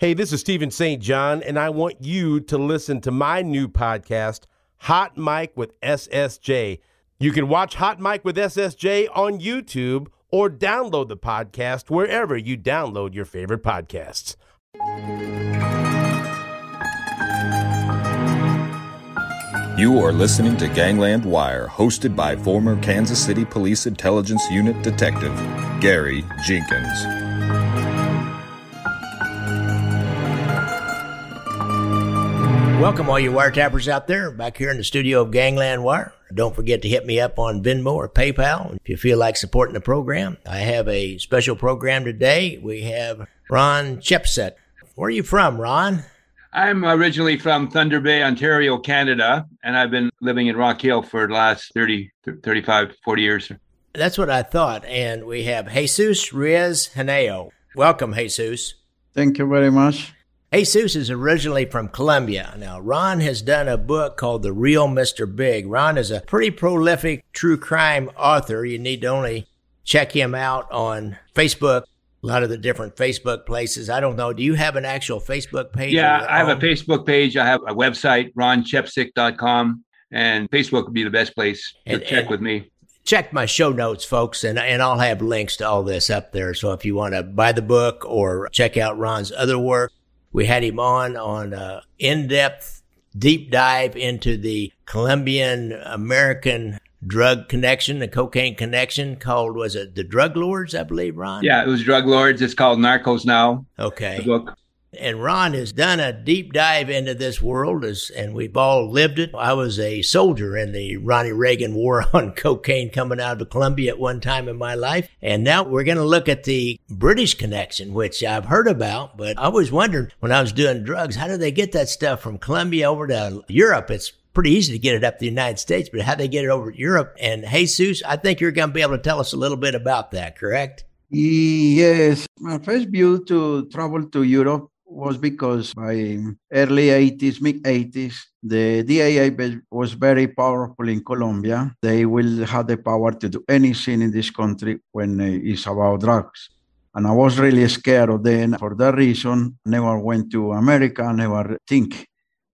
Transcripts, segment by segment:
Hey, this is Stephen St. John, and I want you to listen to my new podcast, Hot Mike with SSJ. You can watch Hot Mike with SSJ on YouTube or download the podcast wherever you download your favorite podcasts. You are listening to Gangland Wire, hosted by former Kansas City Police Intelligence Unit Detective Gary Jenkins. Welcome, all you wiretappers out there, back here in the studio of Gangland Wire. Don't forget to hit me up on Venmo or PayPal if you feel like supporting the program. I have a special program today. We have Ron Chepesiuk. Where are you from, Ron? I'm originally from Thunder Bay, Ontario, Canada, and I've been living in Rock Hill for the last 30, 35, 40 years. That's what I thought. And we have Jesus Ruiz Henao. Welcome, Jesus. Thank you very much. Jesus is originally from Colombia. Now, Ron has done a book called The Real Mr. Big. Ron is a pretty prolific true crime author. You need to only check him out on Facebook, a lot of the different Facebook places. I don't know. Do you have an actual Facebook page? Yeah, I have a Facebook page. I have a website, ronchepesiuk.com, and Facebook would be the best place to And- check and- with me. check my show notes, folks, and and I'll have links to all this up there. So if you want to buy the book or check out Ron's other work, we had him on on a in-depth deep dive into the Colombian American drug connection, the cocaine connection called was it the Drug Lords, I believe, Ron? Yeah, it was Drug Lords. It's called Narcos Now, Okay. the book. And Ron has done a deep dive into this world, as, and we've all lived it. I was a soldier in the Ronnie Reagan war on cocaine coming out of Colombia at one time in my life. And now we're going to look at the British connection, which I've heard about, but I always wondered when I was doing drugs, how do they get that stuff from Colombia over to Europe? It's pretty easy to get it up the United States, but how they get it over to Europe? And Jesus, I think you're going to be able to tell us a little bit about that, correct? Yes, my first view to travel to Europe was because by early 80s, mid 80s, the DEA was very powerful in Colombia. They will have the power to do anything in this country when it's about drugs. And I was really scared of them. For that reason, never went to America, never think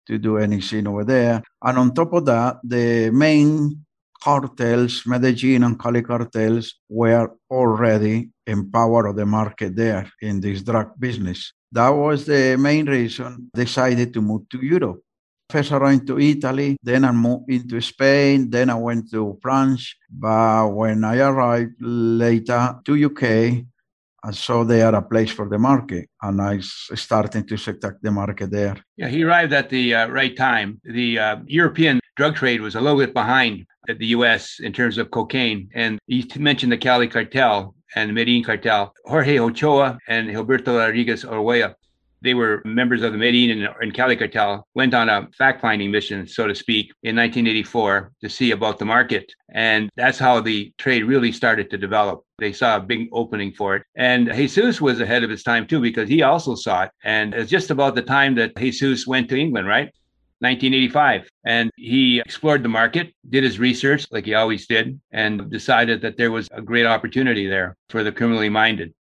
to do anything over there. And on top of that, the main cartels, Medellin and Cali cartels, were already in power of the market there in this drug business. That was the main reason I decided to move to Europe. First I went to Italy, then I moved into Spain, then I went to France. But when I arrived later to UK, I saw they are a place for the market, and I started to attack the market there. Yeah, he arrived at the uh, right time. The uh, European drug trade was a little bit behind the U.S. in terms of cocaine. And he mentioned the Cali cartel and the Medellin cartel. Jorge Ochoa and Gilberto Rodriguez Orejuela, they were members of the Medellin and, Cali cartel, went on a fact-finding mission, so to speak, in 1984 to see about the market. And that's how the trade really started to develop. They saw a big opening for it. And Jesus was ahead of his time too, because he also saw it. And it's just about the time that Jesus went to England, right? 1985. And he explored the market, did his research like he always did, and decided that there was a great opportunity there for the criminally minded.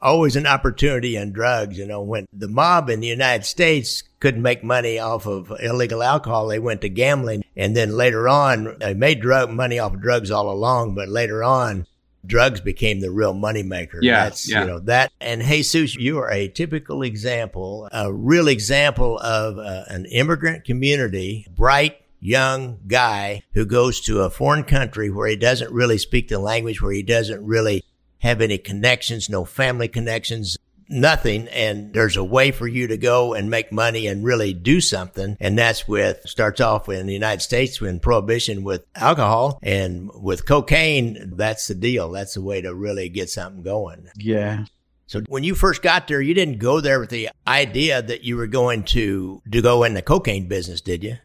always an opportunity in drugs. You know, when the mob in the United States couldn't make money off of illegal alcohol, they went to gambling. And then later on, they made drug money off of drugs all along, but later on, drugs became the real moneymaker. Yeah, That's, yeah. you know, that. And Jesus, you are a typical example, a real example of uh, an immigrant community, bright, young guy who goes to a foreign country where he doesn't really speak the language, where he doesn't really have any connections, no family connections, nothing. And there's a way for you to go and make money and really do something. And that's with, starts off in the United States when prohibition with alcohol and with cocaine. That's the deal. That's the way to really get something going. Yeah. So when you first got there, you didn't go there with the idea that you were going to, to go in the cocaine business, did you?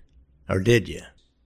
Or did you?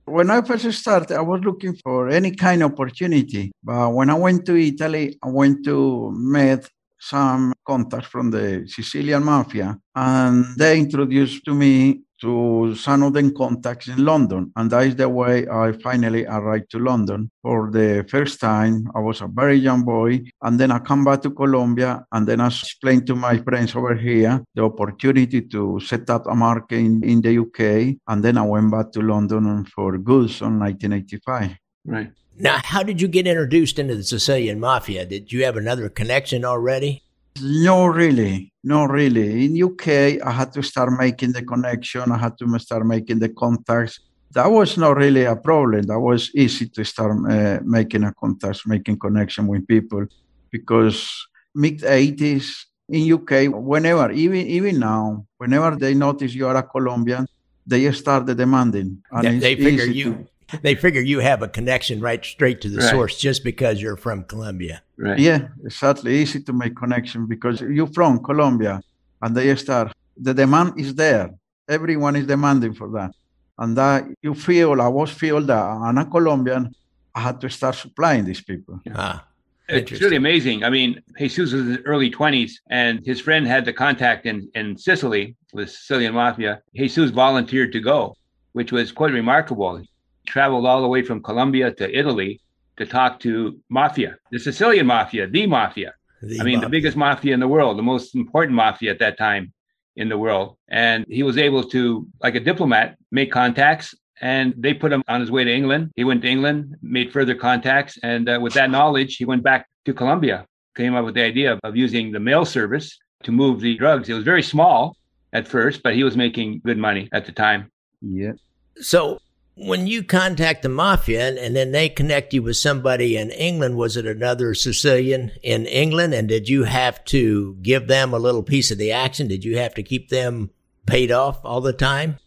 When I first started, I was looking for any kind of opportunity. But when I went to Italy, I went to meet some contacts from the Sicilian mafia, and they introduced to me to some of contacts in London. And that is the way I finally arrived to London. For the first time, I was a very young boy. And then I come back to Colombia and then I explained to my friends over here the opportunity to set up a market in, in the UK. And then I went back to London for goods on 1985. Right. Now, how did you get introduced into the Sicilian Mafia? Did you have another connection already? No, really. No, really. In UK, I had to start making the connection. I had to start making the contacts. That was not really a problem. That was easy to start uh, making a contact, making connection with people, because mid 80s in UK, whenever, even even now, whenever they notice you are a Colombian, they start demanding. And yeah, they figure you. To, they figure you have a connection right straight to the right. source just because you're from Colombia. Right. Yeah, exactly. Easy to make connection because you're from Colombia and they start. The demand is there. Everyone is demanding for that. And that you feel, I was feel that I'm a Colombian, I had to start supplying these people. Ah, it's really amazing. I mean, Jesus was in his early 20s, and his friend had the contact in, in Sicily with Sicilian mafia. Jesus volunteered to go, which was quite remarkable traveled all the way from Colombia to Italy to talk to mafia, the Sicilian mafia, the mafia. The I mean, mafia. the biggest mafia in the world, the most important mafia at that time in the world. And he was able to, like a diplomat, make contacts. And they put him on his way to England. He went to England, made further contacts. And uh, with that knowledge, he went back to Colombia, came up with the idea of, of using the mail service to move the drugs. It was very small at first, but he was making good money at the time. Yeah. So when you contact the mafia and and, then they connect you with somebody in England, was it another Sicilian in England? And did you have to give them a little piece of the action? Did you have to keep them paid off all the time?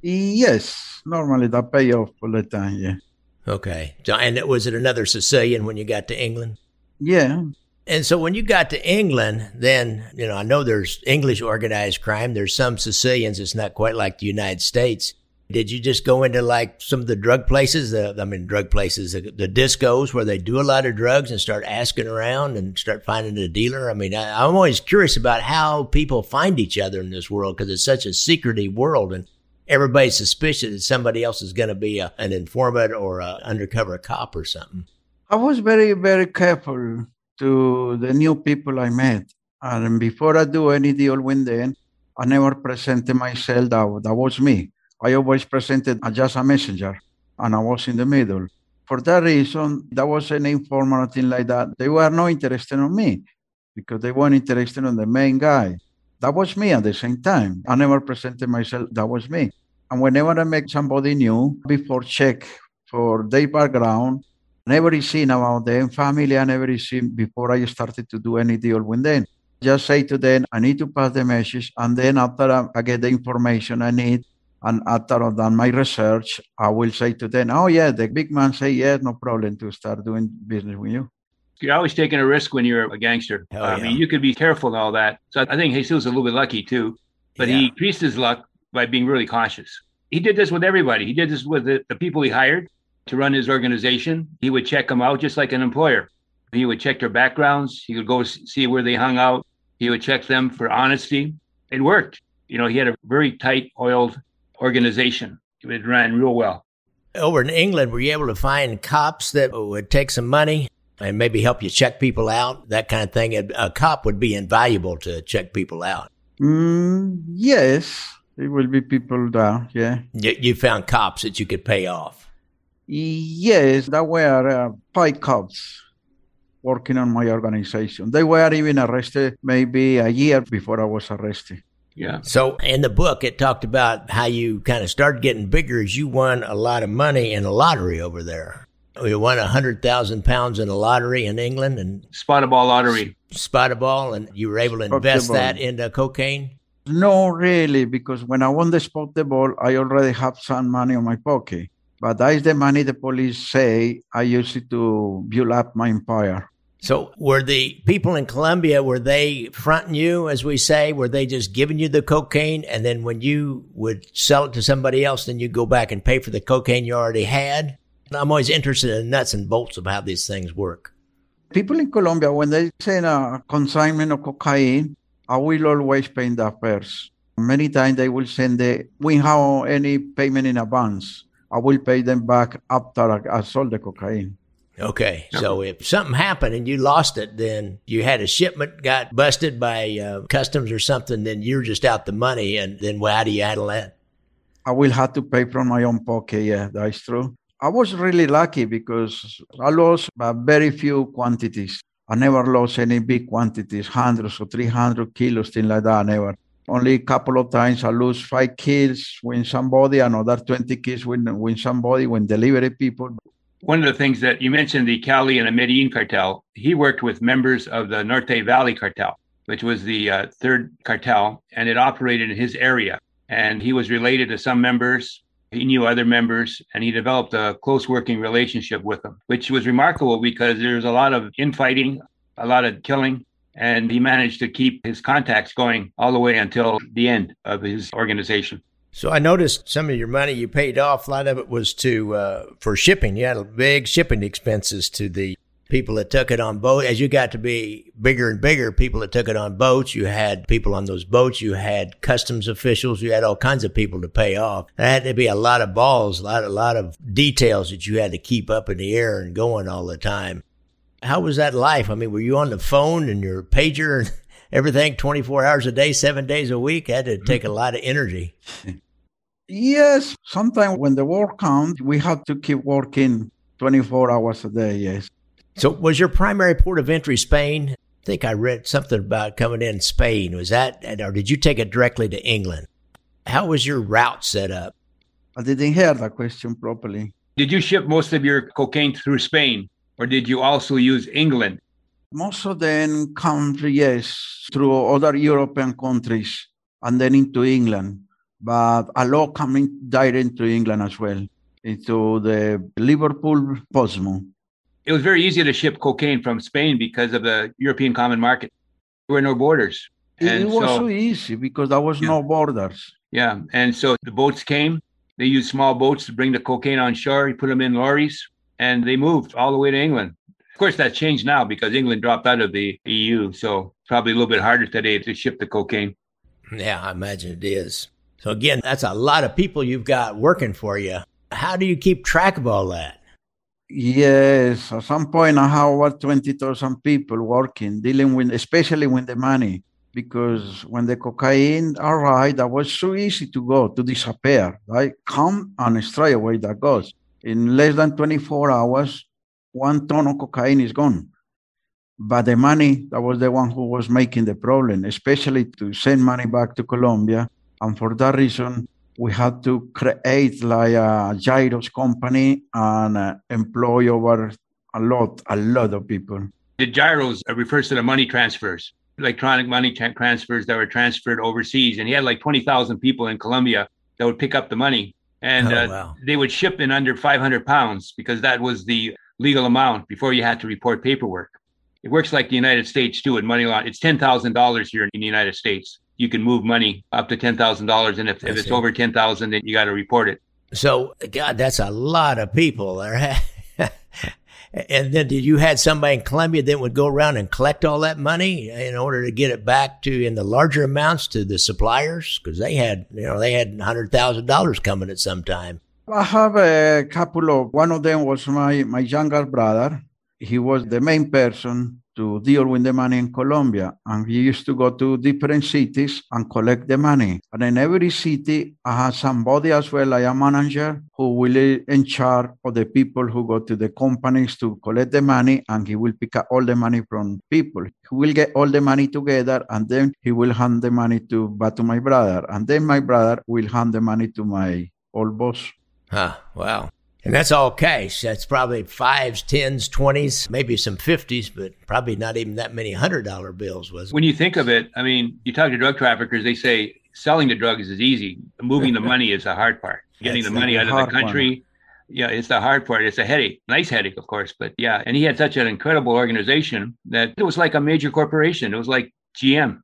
Yes, normally they pay off all the time. Yeah. Okay. So, and was it another Sicilian when you got to England? Yeah. And so when you got to England, then, you know, I know there's English organized crime. There's some Sicilians. It's not quite like the United States. Did you just go into like some of the drug places? Uh, I mean, drug places, the, the, discos where they do a lot of drugs and start asking around and start finding a dealer. I mean, I, I'm always curious about how people find each other in this world because it's such a secretive world and everybody's suspicious that somebody else is going to be a, an informant or an undercover cop or something. I was very, very careful to the new people I met. And before I do any deal with them, I never presented myself that, that was me. I always presented just a messenger, and I was in the middle. For that reason, that was an informal thing like that. They were not interested in me because they weren't interested in the main guy. That was me at the same time. I never presented myself. That was me. And whenever I make somebody new, before check for their background, never seen about them, family, I never seen before I started to do any deal with them. Just say to them, I need to pass the message. And then after I get the information I need, and after I've done my research, I will say to them, oh, yeah, the big man say, yeah, no problem to start doing business with you. You're always taking a risk when you're a gangster. Hell I mean, you could be careful and all that. So I think Jesus was a little bit lucky too, but yeah. he increased his luck by being really cautious. He did this with everybody. He did this with the, the people he hired to run his organization. He would check them out just like an employer. He would check their backgrounds. He would go see where they hung out. He would check them for honesty. It worked. You know, he had a very tight, oiled organization. It ran real well. Over in England, were you able to find cops that would take some money and maybe help you check people out, that kind of thing? A cop would be invaluable to check people out. Mm, yes, there will be people there. Yeah. You, you, found cops that you could pay off. Yes, that were uh, five cops working on my organization. They were even arrested maybe a year before I was arrested. Yeah. So in the book, it talked about how you kind of started getting bigger as you won a lot of money in a lottery over there. You won a hundred thousand pounds in a lottery in England and spotted ball lottery. Spotted ball, and you were able to invest that into cocaine. No, really, because when I won the spot the ball, I already have some money on my pocket. But that is the money the police say I use it to build up my empire. So were the people in Colombia, were they fronting you, as we say? Were they just giving you the cocaine? And then when you would sell it to somebody else, then you go back and pay for the cocaine you already had? I'm always interested in nuts and bolts of how these things work. People in Colombia, when they send a consignment of cocaine, I will always pay that first. Many times they will send the, we have any payment in advance. I will pay them back after I, I sold the cocaine. Okay, so if something happened and you lost it, then you had a shipment got busted by uh, customs or something, then you're just out the money, and then how do you handle that? I will have to pay from my own pocket. Yeah, that's true. I was really lucky because I lost uh, very few quantities. I never lost any big quantities, hundreds or 300 kilos, things like that. Never. Only a couple of times I lose five kills when somebody, another 20 kills when, when somebody, when delivery people. One of the things that you mentioned, the Cali and the Medellin cartel, he worked with members of the Norte Valley cartel, which was the uh, third cartel, and it operated in his area. And he was related to some members. He knew other members, and he developed a close working relationship with them, which was remarkable because there's a lot of infighting, a lot of killing, and he managed to keep his contacts going all the way until the end of his organization. So I noticed some of your money you paid off. A lot of it was to uh, for shipping. You had big shipping expenses to the people that took it on boat. As you got to be bigger and bigger, people that took it on boats. You had people on those boats. You had customs officials. You had all kinds of people to pay off. There had to be a lot of balls, a lot, a lot of details that you had to keep up in the air and going all the time. How was that life? I mean, were you on the phone and your pager and everything 24 hours a day, seven days a week? Had to take a lot of energy. Yes, sometimes when the war comes, we have to keep working 24 hours a day, yes. So, was your primary port of entry Spain? I think I read something about coming in Spain. Was that, or did you take it directly to England? How was your route set up? I didn't hear the question properly. Did you ship most of your cocaine through Spain, or did you also use England? Most of them come, yes, through other European countries and then into England. But a lot coming direct to England as well, into the Liverpool Portsmouth. It was very easy to ship cocaine from Spain because of the European Common Market. There were no borders. It was so- so easy because there was Yeah. no borders. Yeah, and so the boats came. They used small boats to bring the cocaine on shore. You put them in lorries, and they moved all the way to England. Of course, that's changed now because England dropped out of the EU, so probably a little bit harder today to ship the cocaine. Yeah, I imagine it is. So again, that's a lot of people you've got working for you. How do you keep track of all that? Yes, at some point I have over 20,000 people working, dealing with, especially with the money. Because when the cocaine arrived, that was so easy to go, to disappear, right? Come and straight away that goes. In less than 24 hours, one ton of cocaine is gone. But the money, that was the one who was making the problem, especially to send money back to Colombia. And for that reason, we had to create like a giros company and uh, employ over a lot, a lot of people. The giros uh, refers to the money transfers, electronic money tra- transfers that were transferred overseas. And he had like 20,000 people in Colombia that would pick up the money. And Oh, uh, wow. they would ship in under 500 pounds because that was the legal amount before you had to report paperwork. It works like the United States too in money law. It's $10,000 here in the United States. You can move money up to $10,000. And if, if it's see. over 10,000, then you got to report it. So, God, that's a lot of people there. and then did you had somebody in Colombia that would go around and collect all that money in order to get it back to in the larger amounts to the suppliers? Because they had, you know, they had hundred thousand dollars coming at some time. I have a couple of, one of them was my, my younger brother. He was the main person to deal with the money in Colombia. And he used to go to different cities and collect the money. And in every city, I had somebody as well, like a manager, who will in charge of the people who go to the companies to collect the money. And he will pick up all the money from people. He will get all the money together and then he will hand the money to, back to my brother. And then my brother will hand the money to my old boss. Huh. Wow. And that's all cash. That's probably fives, tens, twenties, maybe some fifties, but probably not even that many hundred dollar bills, was it? When you think of it, I mean, you talk to drug traffickers, they say selling the drugs is easy. Moving the money is the hard part. Getting That's the money out of the country. Yeah, it's the hard part. It's a headache. Nice headache, of course. But yeah, and he had such an incredible organization that it was like a major corporation. It was like GM,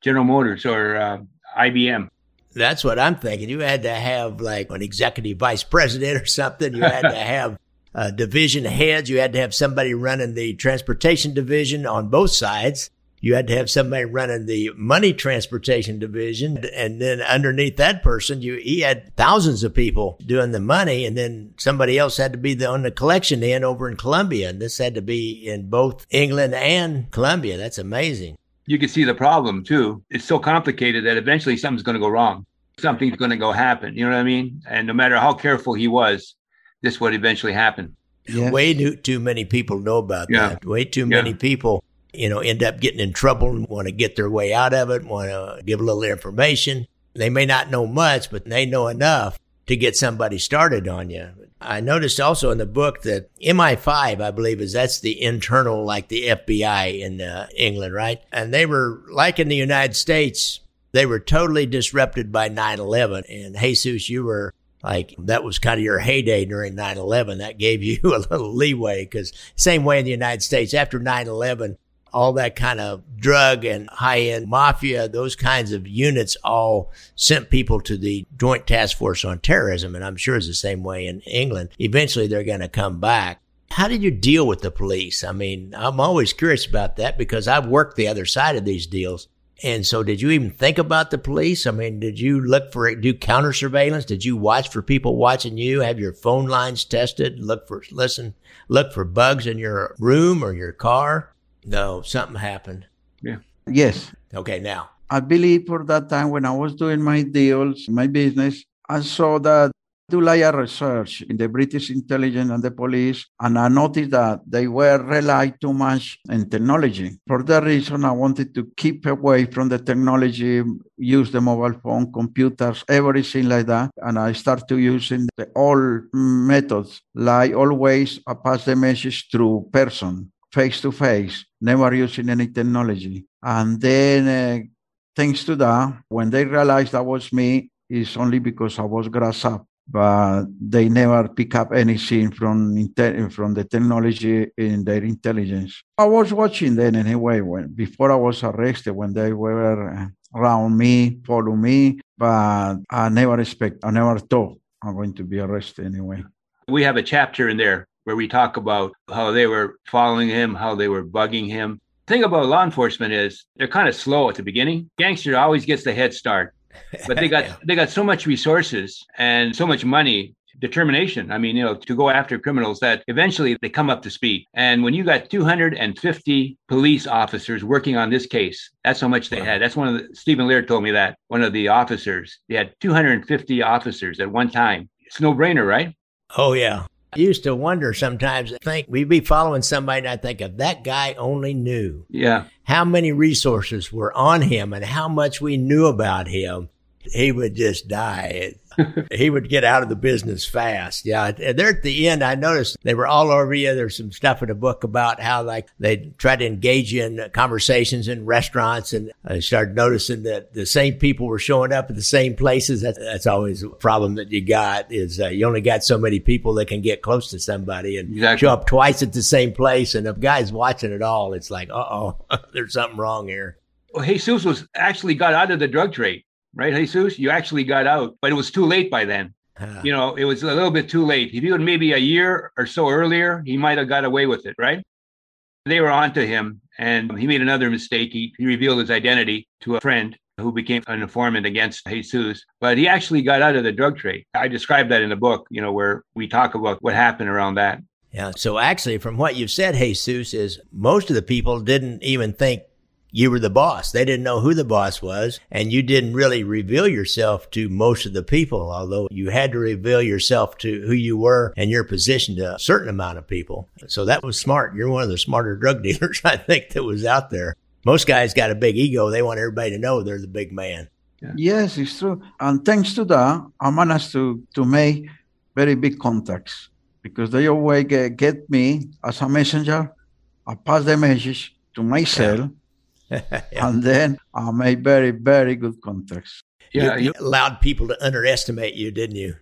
General Motors, or uh, IBM. That's what I'm thinking. You had to have like an executive vice president or something. You had to have uh, division heads. You had to have somebody running the transportation division on both sides. you had to have somebody running the money transportation division. And then underneath that person, you, he had thousands of people doing the money. And then somebody else had to be the, on the collection end over in Colombia. And this had to be in both England and Colombia. That's amazing. You can see the problem too. It's so complicated that eventually something's going to go wrong. Something's going to go happen. You know what I mean? And no matter how careful he was, this would eventually happen. Yeah. Way too, too many people know about yeah. that. Way too many people you know, end up getting in trouble and want to get their way out of it, want to give a little information. They may not know much, but they know enough to get somebody started on you. I noticed also in the book that MI5, I believe, is that's the internal, like the FBI in uh, England, right? And they were like in the United States, they were totally disrupted by 9 11. And Jesus, you were like that was kind of your heyday during 9-11 that gave you a little leeway because same way in the united states after 9-11 all that kind of drug and high end mafia, those kinds of units all sent people to the Joint Task Force on Terrorism. And I'm sure it's the same way in England. Eventually they're going to come back. How did you deal with the police? I mean, I'm always curious about that because I've worked the other side of these deals. And so did you even think about the police? I mean, did you look for do counter surveillance? Did you watch for people watching you? Have your phone lines tested? Look for listen, look for bugs in your room or your car? No, something happened. Yeah. Yes. Okay, now. I believe for that time when I was doing my deals, my business, I saw that do like a research in the British intelligence and the police, and I noticed that they were rely too much in technology. For that reason, I wanted to keep away from the technology, use the mobile phone, computers, everything like that. And I start to using the old methods, like always I pass the message through person face to face, never using any technology. And then, uh, thanks to that, when they realized that was me, it's only because I was grass up, but they never pick up anything from from the technology in their intelligence. I was watching them anyway when before I was arrested when they were around me, follow me, but I never expect, I never thought I'm going to be arrested anyway. We have a chapter in there where we talk about how they were following him, how they were bugging him. The thing about law enforcement is they're kind of slow at the beginning. Gangster always gets the head start, but they got they got so much resources and so much money determination. I mean, you know, to go after criminals that eventually they come up to speed. And when you got 250 police officers working on this case, that's how much they wow. had. That's one of the, Stephen Lear told me that one of the officers, they had 250 officers at one time. It's no brainer, right? Oh, yeah. I used to wonder sometimes, I think we'd be following somebody and I think if that guy only knew. Yeah. How many resources were on him and how much we knew about him, he would just die. he would get out of the business fast. Yeah. And there at the end, I noticed they were all over you. There's some stuff in the book about how like they tried to engage you in conversations in restaurants. And I started noticing that the same people were showing up at the same places. That's, that's always a problem that you got is uh, you only got so many people that can get close to somebody and exactly. show up twice at the same place. And if guys watching it all, it's like, uh oh, there's something wrong here. Well, Jesus was actually got out of the drug trade right, Jesus? You actually got out, but it was too late by then. Uh, you know, it was a little bit too late. If you had maybe a year or so earlier, he might have got away with it, right? They were onto him, and he made another mistake. He, he revealed his identity to a friend who became an informant against Jesus, but he actually got out of the drug trade. I described that in the book, you know, where we talk about what happened around that. Yeah. So actually, from what you've said, Jesus, is most of the people didn't even think you were the boss. They didn't know who the boss was and you didn't really reveal yourself to most of the people, although you had to reveal yourself to who you were and your position to a certain amount of people. So that was smart. You're one of the smarter drug dealers, I think, that was out there. Most guys got a big ego. They want everybody to know they're the big man. Yeah. Yes, it's true. And thanks to that, I managed to, to make very big contacts because they always get, get me as a messenger. I pass the message to myself. Yeah yeah. And then I made very, very good contacts. Yeah. You, allowed people to underestimate you, didn't you?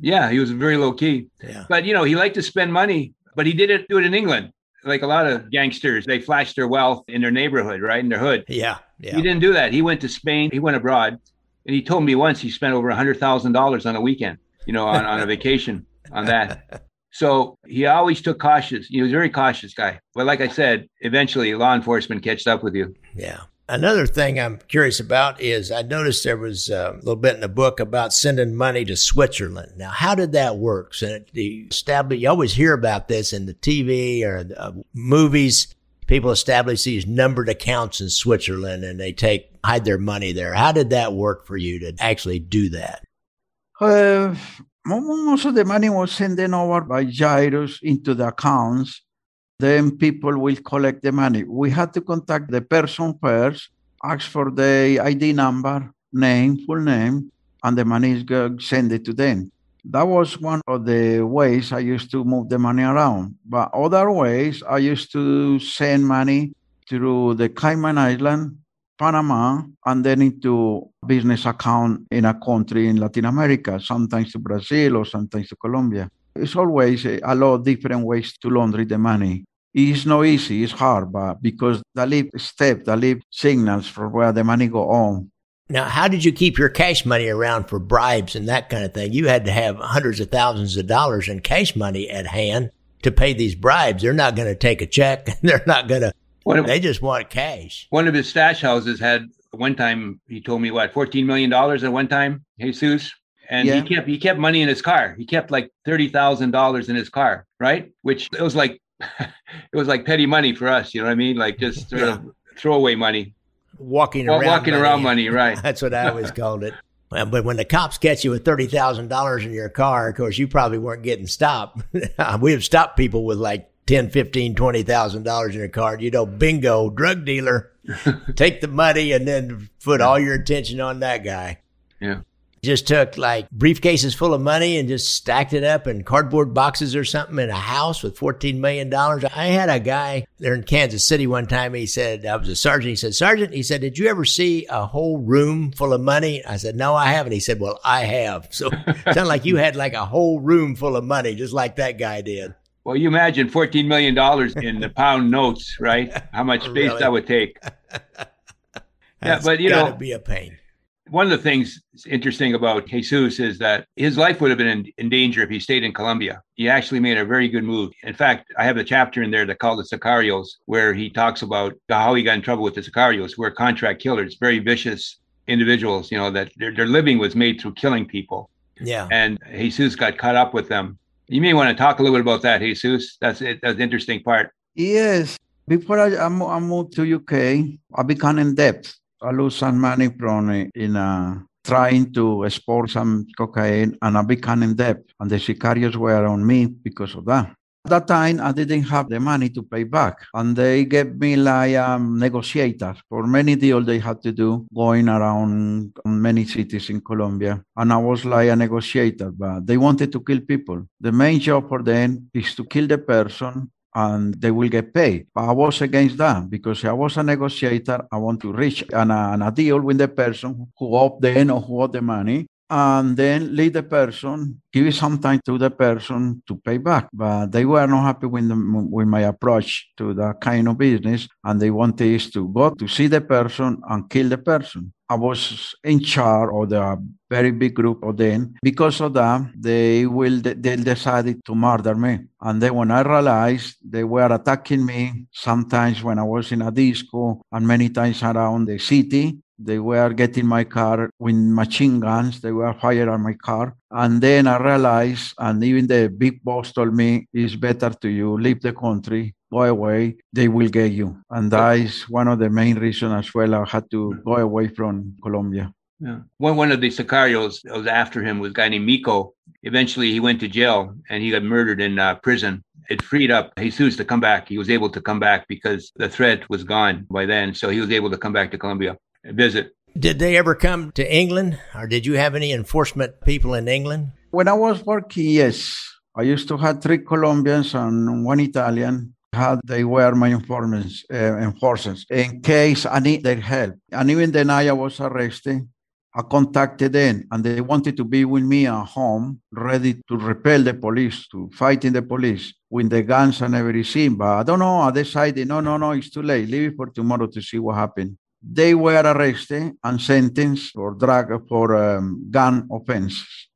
Yeah, he was very low key. Yeah. But, you know, he liked to spend money, but he didn't do it in England. Like a lot of gangsters, they flashed their wealth in their neighborhood, right? In their hood. Yeah. Yeah. He didn't do that. He went to Spain, he went abroad, and he told me once he spent over a $100,000 on a weekend, you know, on, on a vacation on that. So he always took cautious. He was a very cautious guy. But like I said, eventually law enforcement catched up with you. Yeah. Another thing I'm curious about is I noticed there was uh, a little bit in the book about sending money to Switzerland. Now, how did that work? So the establish, you always hear about this in the TV or the uh, movies. People establish these numbered accounts in Switzerland and they take hide their money there. How did that work for you to actually do that? Uh, most of the money was sent over by giros into the accounts then people will collect the money. We had to contact the person first, ask for the ID number, name, full name, and the money is send it to them. That was one of the ways I used to move the money around. But other ways, I used to send money through the Cayman Island, Panama, and then into business account in a country in Latin America, sometimes to Brazil or sometimes to Colombia. It's always a lot of different ways to launder the money. It's not easy, it's hard, but because the leave step, the leave signals for where the money go on. Now, how did you keep your cash money around for bribes and that kind of thing? You had to have hundreds of thousands of dollars in cash money at hand to pay these bribes. They're not going to take a check. They're not going to. They just want cash. One of his stash houses had one time. He told me what fourteen million dollars at one time, Jesus, and yeah. he kept he kept money in his car. He kept like thirty thousand dollars in his car, right? Which it was like it was like petty money for us. You know what I mean? Like just sort yeah. of throwaway money. Walking around, walking money. around money, right? That's what I always called it. But when the cops catch you with thirty thousand dollars in your car, of course, you probably weren't getting stopped. we have stopped people with like ten, fifteen, twenty thousand dollars in your car. You know, bingo, drug dealer. Take the money and then put all your attention on that guy. Yeah just took like briefcases full of money and just stacked it up in cardboard boxes or something in a house with $14 million. I had a guy there in Kansas City one time. He said, I was a sergeant. He said, Sergeant, he said, did you ever see a whole room full of money? I said, no, I haven't. He said, well, I have. So it sounded like you had like a whole room full of money, just like that guy did. Well, you imagine $14 million in the pound notes, right? How much space really? that would take. yeah, but you know, be a pain one of the things interesting about Jesus is that his life would have been in, in, danger if he stayed in Colombia. He actually made a very good move. In fact, I have a chapter in there that called the Sicarios, where he talks about how he got in trouble with the Sicarios, who are contract killers, very vicious individuals, you know, that their, their living was made through killing people. Yeah. And Jesus got caught up with them. You may want to talk a little bit about that, Jesus. That's it. That's the interesting part. Yes. Before I, I moved to UK, I became in debt I lose some money from in uh, trying to export some cocaine and I became in debt. And the sicarios were on me because of that. At that time, I didn't have the money to pay back. And they gave me like um, negotiators for many deals they had to do going around many cities in Colombia. And I was like a negotiator, but they wanted to kill people. The main job for them is to kill the person and they will get paid. But I was against that because I was a negotiator. I want to reach an, an, a deal with the person who owed the or who owed the money and then leave the person, give some time to the person to pay back. But they were not happy with, the, with my approach to that kind of business, and they wanted us to go to see the person and kill the person. I was in charge of the very big group of them. Because of that, they will they decided to murder me. And then when I realized they were attacking me, sometimes when I was in a disco and many times around the city, they were getting my car with machine guns. They were firing on my car. And then I realized, and even the big boss told me, it's better to you leave the country, go away, they will get you. And that is one of the main reasons as well I had to go away from Colombia. Yeah. One, one of the sicarios that was after him was a guy named Miko. Eventually, he went to jail and he got murdered in uh, prison. It freed up Jesus to come back. He was able to come back because the threat was gone by then. So he was able to come back to Colombia and visit. Did they ever come to England, or did you have any enforcement people in England? When I was working, yes. I used to have three Colombians and one Italian. How they were my informants, uh, enforcers, in case I need their help. And even then I was arrested, I contacted them and they wanted to be with me at home, ready to repel the police, to fight in the police with the guns and everything. But I don't know. I decided, no, no, no, it's too late. Leave it for tomorrow to see what happened they were arrested and sentenced for drug for um, gun offenses.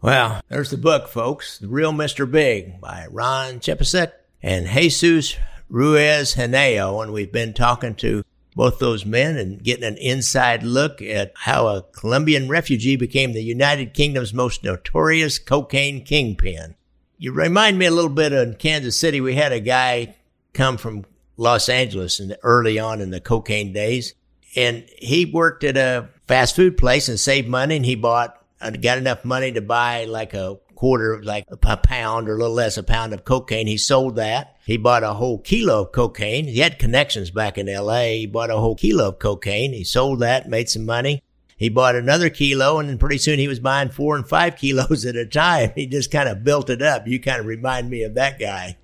Well, there's the book, folks. The Real Mr. Big by Ron Chepesiuk and Jesus Ruiz Henao. And we've been talking to both those men and getting an inside look at how a Colombian refugee became the United Kingdom's most notorious cocaine kingpin. You remind me a little bit of in Kansas City. We had a guy come from Los Angeles and early on in the cocaine days. And he worked at a fast food place and saved money and he bought, uh, got enough money to buy like a quarter, like a pound or a little less a pound of cocaine. He sold that. He bought a whole kilo of cocaine. He had connections back in LA. He bought a whole kilo of cocaine. He sold that, made some money. He bought another kilo and then pretty soon he was buying four and five kilos at a time. He just kind of built it up. You kind of remind me of that guy.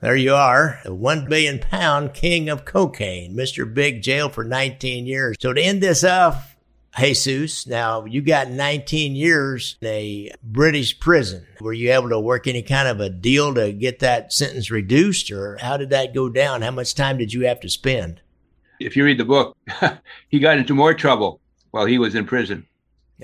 There you are, the one billion pound king of cocaine, Mr. Big jail for 19 years. So to end this off, Jesus, now you got 19 years in a British prison. Were you able to work any kind of a deal to get that sentence reduced or how did that go down? How much time did you have to spend? If you read the book, he got into more trouble while he was in prison.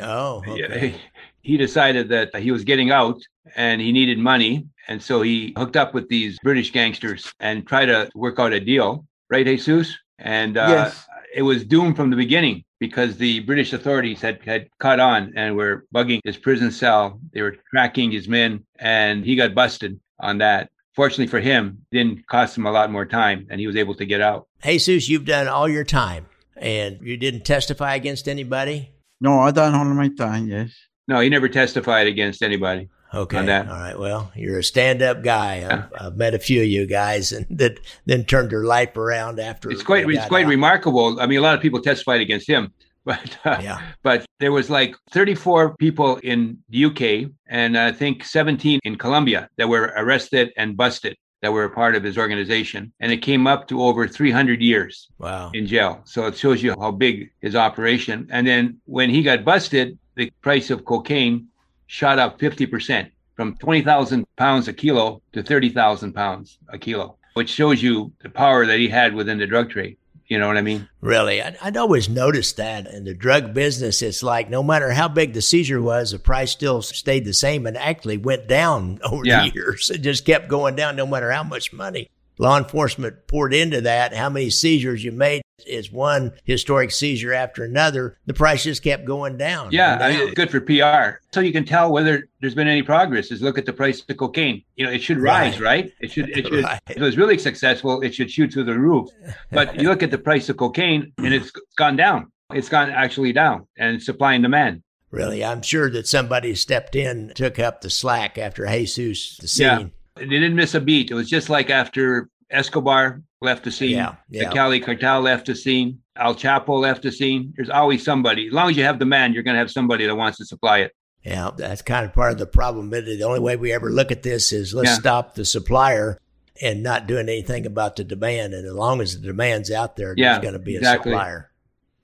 Oh, okay. He decided that he was getting out and he needed money. And so he hooked up with these British gangsters and tried to work out a deal. Right, Jesus? And uh, Yes. It was doomed from the beginning because the British authorities had, had caught on and were bugging his prison cell. They were tracking his men and he got busted on that. Fortunately for him, it didn't cost him a lot more time and he was able to get out. Jesus, you've done all your time and you didn't testify against anybody? No, I done all my time, yes. No, he never testified against anybody. Okay. All right. Well, you're a stand up guy. I've, I've met a few of you guys and that then turned their life around after. It's quite they quite out. remarkable. I mean, a lot of people testified against him, but uh, Yeah. but there was like 34 people in the UK and I think 17 in Colombia that were arrested and busted that were a part of his organization, and it came up to over 300 years Wow. in jail. So it shows you how big his operation. And then when he got busted, the price of cocaine shot up 50% from 20,000 pounds a kilo to 30,000 pounds a kilo, which shows you the power that he had within the drug trade. You know what I mean? Really, I'd, I'd always noticed that in the drug business, it's like no matter how big the seizure was, the price still stayed the same and actually went down over Yeah. the years. It just kept going down no matter how much money law enforcement poured into that. How many seizures you made is one historic seizure after another. The price just kept going down. Yeah, and I mean, good for PR. So you can tell whether there's been any progress. Is look at the price of cocaine. You know, it should rise, Right. right? It should. It should. Right. If it was really successful, it should shoot through the roof. But you look at the price of cocaine, and it's gone down. It's gone actually down, and supply and demand. Really, I'm sure that somebody stepped in, took up the slack after Jesus the scene. Yeah. They didn't miss a beat. It was just like after Escobar left the scene, Yeah, yeah. the Cali cartel left the scene, El Chapo left the scene. There's always somebody. As long as you have demand, you're going to have somebody that wants to supply it. Yeah, that's kind of part of the problem. But The only way we ever look at this is let's Yeah. stop the supplier and not doing anything about the demand. And as long as the demand's out there, Yeah, there's going to be exactly. a supplier.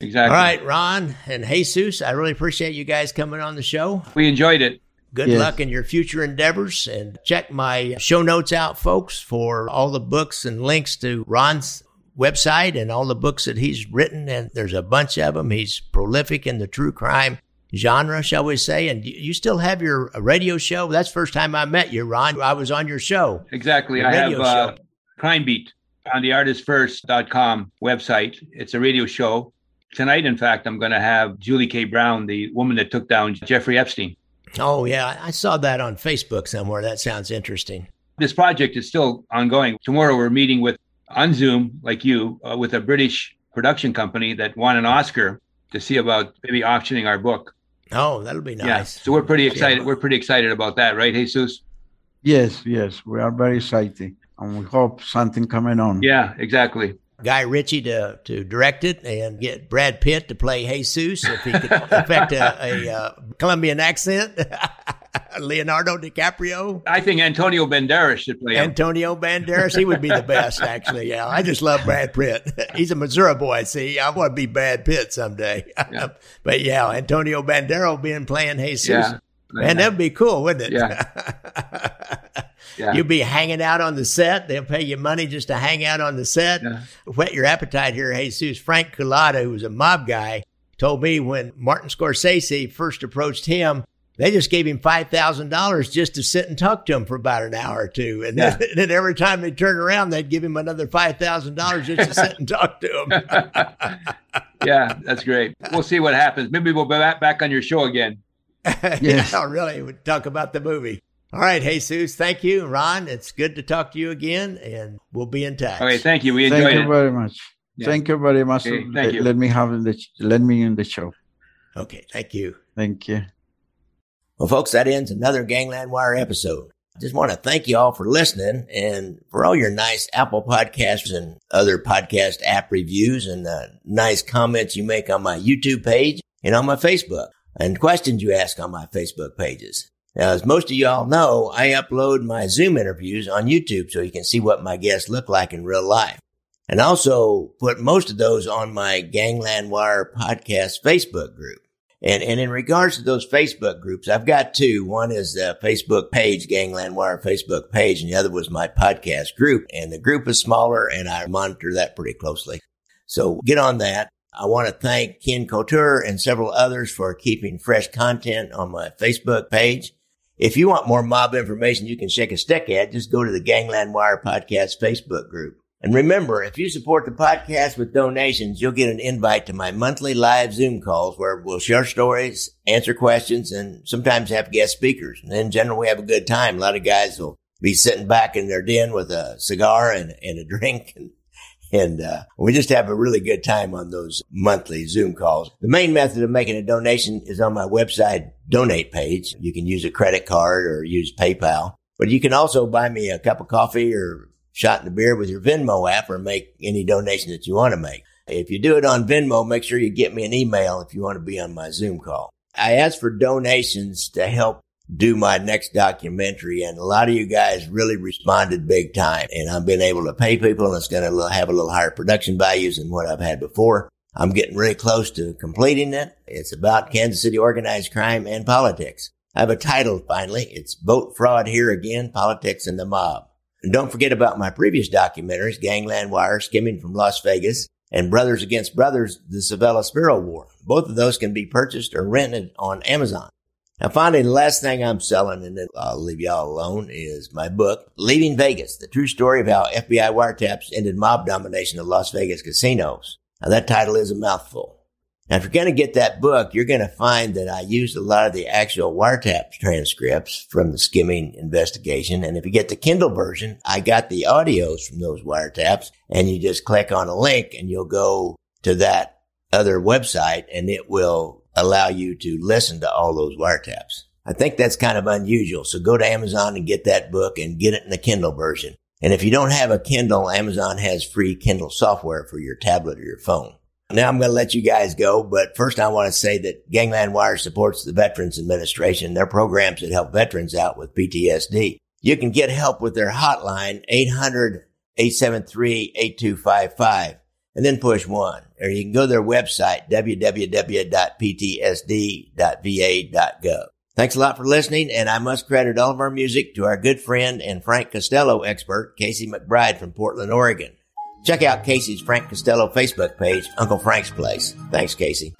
Exactly. All right, Ron and Jesus, I really appreciate you guys coming on the show. We enjoyed it. Good Yes. luck in your future endeavors and check my show notes out, folks, for all the books and links to Ron's website and all the books that he's written. And there's a bunch of them. He's prolific in the true crime genre, shall we say. And you- you still have your radio show. That's the first time I met you, Ron. I was on your show. Exactly. The I have radio uh. Crime Beat on the artistfirst.com website. It's a radio show. Tonight, in fact, I'm going to have Julie K. Brown, the woman that took down Jeffrey Epstein. Oh, yeah. I saw that on Facebook somewhere. That sounds interesting. This project is still ongoing. Tomorrow, we're meeting with on Zoom, like you, uh, with a British production company that won an Oscar to see about maybe optioning our book. Oh, that'll be nice. Yeah. nice. So we're pretty excited. Yeah. We're pretty excited about that, right, Jesus? Yes, yes, we are very excited, and we hope something coming on. Yeah, exactly. Guy Ritchie to, to direct it and get Brad Pitt to play Jesus if he could affect a, a uh, Colombian accent. Leonardo DiCaprio, I think Antonio Banderas should play him. Antonio Banderas, he would be the best, actually. Yeah, I just love Brad Pitt. He's a Missouri boy. See, I want to be Brad Pitt someday. Yeah. but yeah, Antonio Banderas being playing Jesus. yeah. Man, that'd be cool, wouldn't it? Yeah. Yeah. You'll be hanging out on the set. They'll pay you money just to hang out on the set. Yeah. Whet your appetite here, Jesus. Frank Cullotta, who was a mob guy, told me when Martin Scorsese first approached him, They just gave him five thousand dollars just to sit and talk to him for about an hour or two, and yeah. then, then, every time they turn around, they'd give him another five thousand dollars just to sit and talk to him. yeah, that's great. We'll see what happens. Maybe we'll be back, back on your show again. yes. yeah, really. We'll talk about the movie. All right, Jesus. Thank you, Ron. It's good to talk to you again, and we'll be in touch. Okay, thank you. We enjoyed thank it. you very much. Yeah. Thank you very much. Okay, thank you. Let me have the let me in the show. Okay, thank you. Thank you. Well, folks, that ends another Gangland Wire episode. I just want to thank you all for listening and for all your nice Apple podcasts and other podcast app reviews and uh, nice comments you make on my YouTube page and on my Facebook and questions you ask on my Facebook pages. Now, as most of y'all know, I upload my Zoom interviews on YouTube so you can see what my guests look like in real life. And also put most of those on my Gangland Wire podcast Facebook group. And, and in regards to those Facebook groups, I've got two. One is the Facebook page, Gangland Wire Facebook page, and the other was my podcast group. And the group is smaller and I monitor that pretty closely. So get on that. I want to thank Ken Couture and several others for keeping fresh content on my Facebook page. If you want more mob information you can shake a stick at, just go to the Gangland Wire Podcast Facebook group. And remember, if you support the podcast with donations, you'll get an invite to my monthly live Zoom calls where we'll share stories, answer questions, and sometimes have guest speakers. And in general, we have a good time. A lot of guys will be sitting back in their den with a cigar and, and a drink and and uh, we just have a really good time on those monthly Zoom calls. The main method of making a donation is on my website donate page. You can use a credit card or use PayPal, but you can also buy me a cup of coffee or shot in the beer with your Venmo app or make any donation that you want to make. If you do it on Venmo, make sure you get me an email if you want to be on my Zoom call. I ask for donations to help do my next documentary. And a lot of you guys really responded big time. And I've been able to pay people and it's going to have a little higher production values than what I've had before. I'm getting really close to completing it. It's about Kansas City organized crime and politics. I have a title finally. It's Vote Fraud Here Again, Politics and the Mob. And don't forget about my previous documentaries, Gangland Wire, Skimming from Las Vegas, and Brothers Against Brothers, The Civella Spero War. Both of those can be purchased or rented on Amazon. Now, finally, the last thing I'm selling, and then I'll leave y'all alone, is my book, Leaving Vegas, the true story of how FBI wiretaps ended mob domination of Las Vegas casinos. Now, that title is a mouthful. Now, if you're going to get that book, you're going to find that I used a lot of the actual wiretap transcripts from the skimming investigation. And if you get the Kindle version, I got the audios from those wiretaps and you just click on a link and you'll go to that other website and it will allow you to listen to all those wiretaps. I think that's kind of unusual. So go to Amazon and get that book and get it in the Kindle version. And if you don't have a Kindle, Amazon has free Kindle software for your tablet or your phone. Now I'm going to let you guys go, but first I want to say that Gangland Wire supports the Veterans Administration, their programs that help veterans out with PTSD. You can get help with their hotline, 800-873-8255 and then push one. Or you can go to their website, www.ptsd.va.gov. Thanks a lot for listening, and I must credit all of our music to our good friend and Frank Costello expert, Casey McBride from Portland, Oregon. Check out Casey's Frank Costello Facebook page, Uncle Frank's Place. Thanks, Casey.